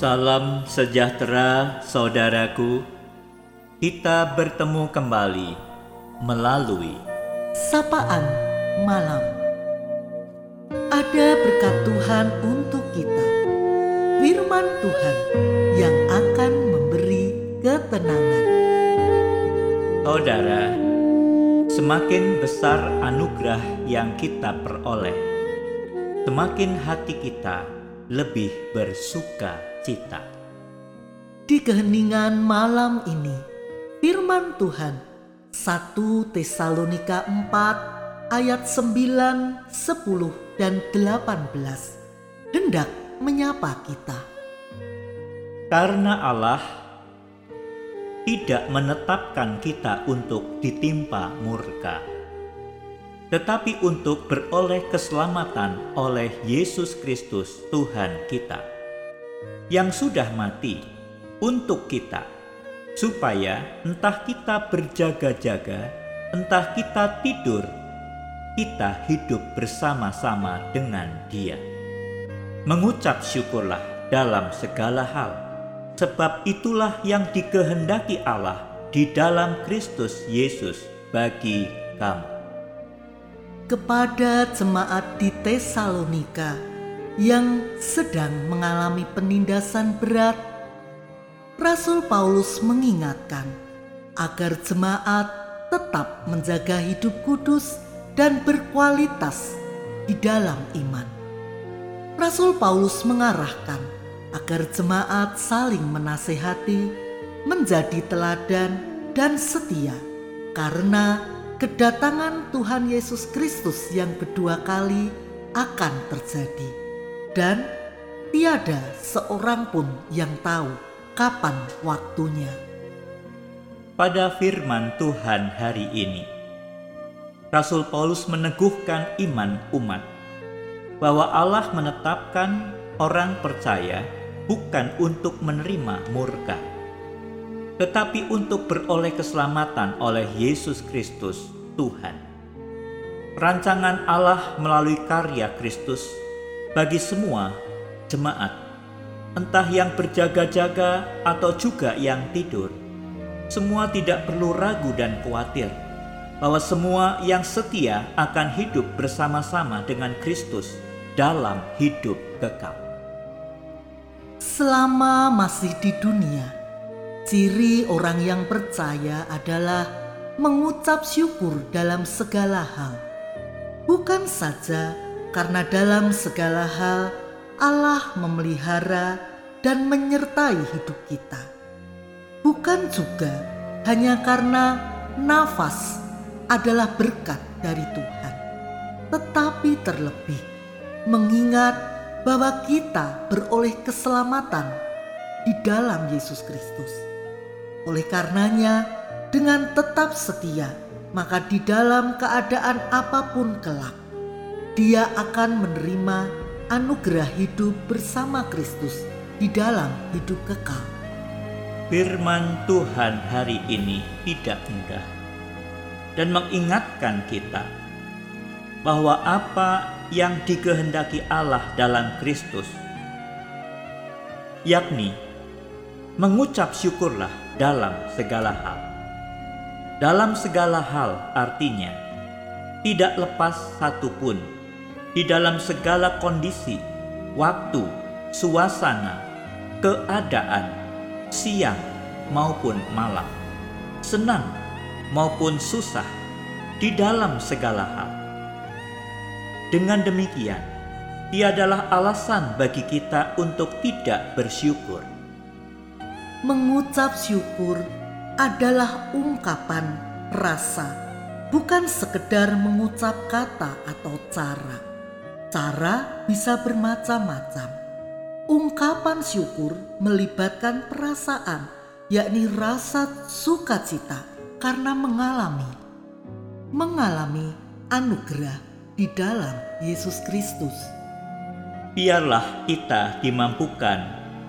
Salam sejahtera, saudaraku. Kita bertemu kembali melalui Sapaan Malam. Ada berkat Tuhan untuk kita. Firman Tuhan yang akan memberi ketenangan. Saudara, semakin besar anugerah yang kita peroleh, semakin hati kita lebih bersuka cita. Di keheningan malam ini, firman Tuhan 1 Tesalonika 4 ayat 9, 10 dan 18 hendak menyapa kita. Karena Allah tidak menetapkan kita untuk ditimpa murka, tetapi untuk beroleh keselamatan oleh Yesus Kristus Tuhan kita, yang sudah mati untuk kita, supaya entah kita berjaga-jaga, entah kita tidur, kita hidup bersama-sama dengan Dia. Mengucap syukurlah dalam segala hal, sebab itulah yang dikehendaki Allah di dalam Kristus Yesus bagi kamu. Kepada jemaat di Tesalonika yang sedang mengalami penindasan berat, Rasul Paulus mengingatkan agar jemaat tetap menjaga hidup kudus dan berkualitas di dalam iman. Rasul Paulus mengarahkan agar jemaat saling menasehati, menjadi teladan dan setia, karena kedatangan Tuhan Yesus Kristus yang kedua kali akan terjadi, dan tiada seorang pun yang tahu kapan waktunya. Pada firman Tuhan hari ini, Rasul Paulus meneguhkan iman umat bahwa Allah menetapkan orang percaya bukan untuk menerima murka, tetapi untuk beroleh keselamatan oleh Yesus Kristus, Tuhan. Rancangan Allah melalui karya Kristus bagi semua jemaat, entah yang berjaga-jaga atau juga yang tidur, semua tidak perlu ragu dan khawatir bahwa semua yang setia akan hidup bersama-sama dengan Kristus dalam hidup kekal. Selama masih di dunia, ciri orang yang percaya adalah mengucap syukur dalam segala hal. Bukan saja karena dalam segala hal Allah memelihara dan menyertai hidup kita. Bukan juga hanya karena nafas adalah berkat dari Tuhan, tetapi terlebih mengingat bahwa kita beroleh keselamatan di dalam Yesus Kristus. Oleh karenanya, dengan tetap setia, maka di dalam keadaan apa pun kelak, dia akan menerima anugerah hidup bersama Kristus di dalam hidup kekal. Firman Tuhan hari ini tidak mudah dan mengingatkan kita bahwa apa yang dikehendaki Allah dalam Kristus, yakni mengucap syukurlah dalam segala hal. Dalam segala hal artinya tidak lepas satupun di dalam segala kondisi, waktu, suasana, keadaan, siang maupun malam, senang maupun susah, di dalam segala hal dengan demikian, tiadalah alasan bagi kita untuk tidak bersyukur. Mengucap syukur adalah ungkapan rasa, bukan sekedar mengucap kata atau cara. Cara bisa bermacam-macam. Ungkapan syukur melibatkan perasaan, yakni rasa sukacita karena mengalami mengalami anugerah di dalam Yesus Kristus. Biarlah kita dimampukan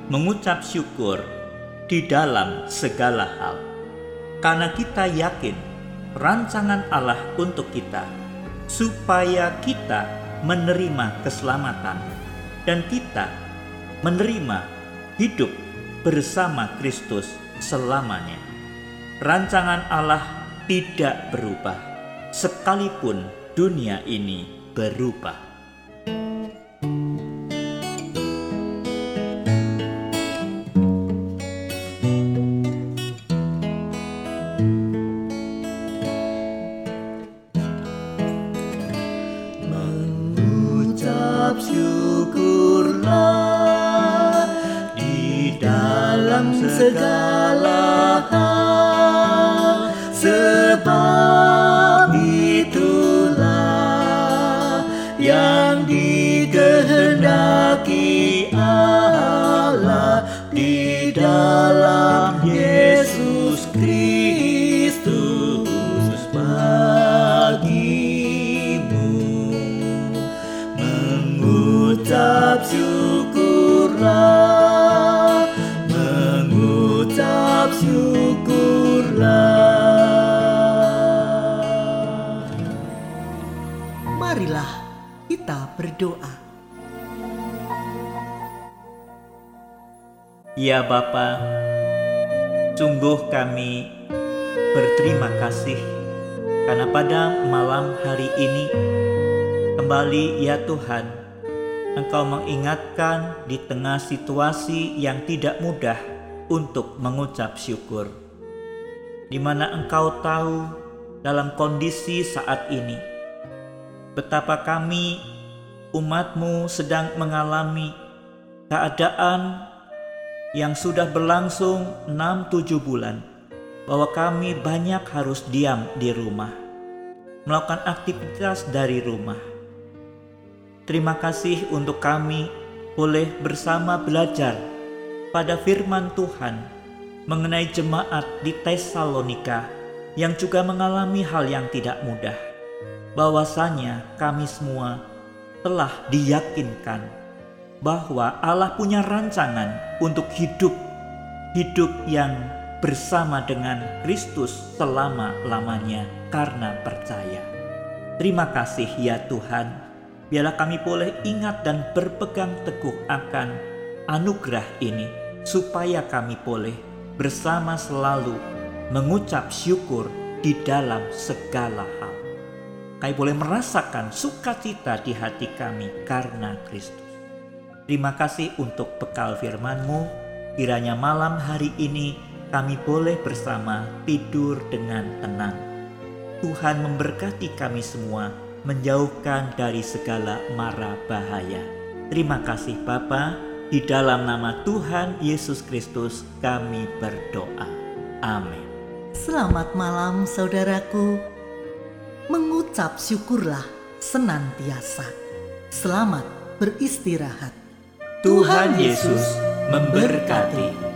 mengucap syukur di dalam segala hal, karena kita yakin rancangan Allah untuk kita, supaya kita menerima keselamatan dan kita menerima hidup bersama Kristus selamanya. Rancangan Allah tidak berubah, sekalipun dunia ini berubah. Dalam segala marilah kita berdoa. Ya Bapa, sungguh kami berterima kasih karena pada malam hari ini kembali ya Tuhan, Engkau mengingatkan di tengah situasi yang tidak mudah untuk mengucap syukur. Di mana Engkau tahu dalam kondisi saat ini betapa kami umatmu sedang mengalami keadaan yang sudah berlangsung 6-7 bulan bahwa kami banyak harus diam di rumah, melakukan aktivitas dari rumah. Terima kasih untuk kami boleh bersama belajar pada firman Tuhan mengenai jemaat di Tesalonika yang juga mengalami hal yang tidak mudah. Bahwasanya kami semua telah diyakinkan bahwa Allah punya rancangan untuk hidup hidup yang bersama dengan Kristus selama-lamanya karena percaya. Terima kasih ya Tuhan, biarlah kami boleh ingat dan berpegang teguh akan anugerah ini supaya kami boleh bersama selalu mengucap syukur di dalam segala hal. Kami boleh merasakan sukacita di hati kami karena Kristus. Terima kasih untuk bekal firman-Mu. Kiranya malam hari ini kami boleh bersama tidur dengan tenang. Tuhan memberkati kami semua, menjauhkan dari segala mara bahaya. Terima kasih Bapa, di dalam nama Tuhan Yesus Kristus kami berdoa. Amin. Selamat malam saudaraku. Mengucap syukurlah senantiasa. Selamat beristirahat. Tuhan Yesus memberkati.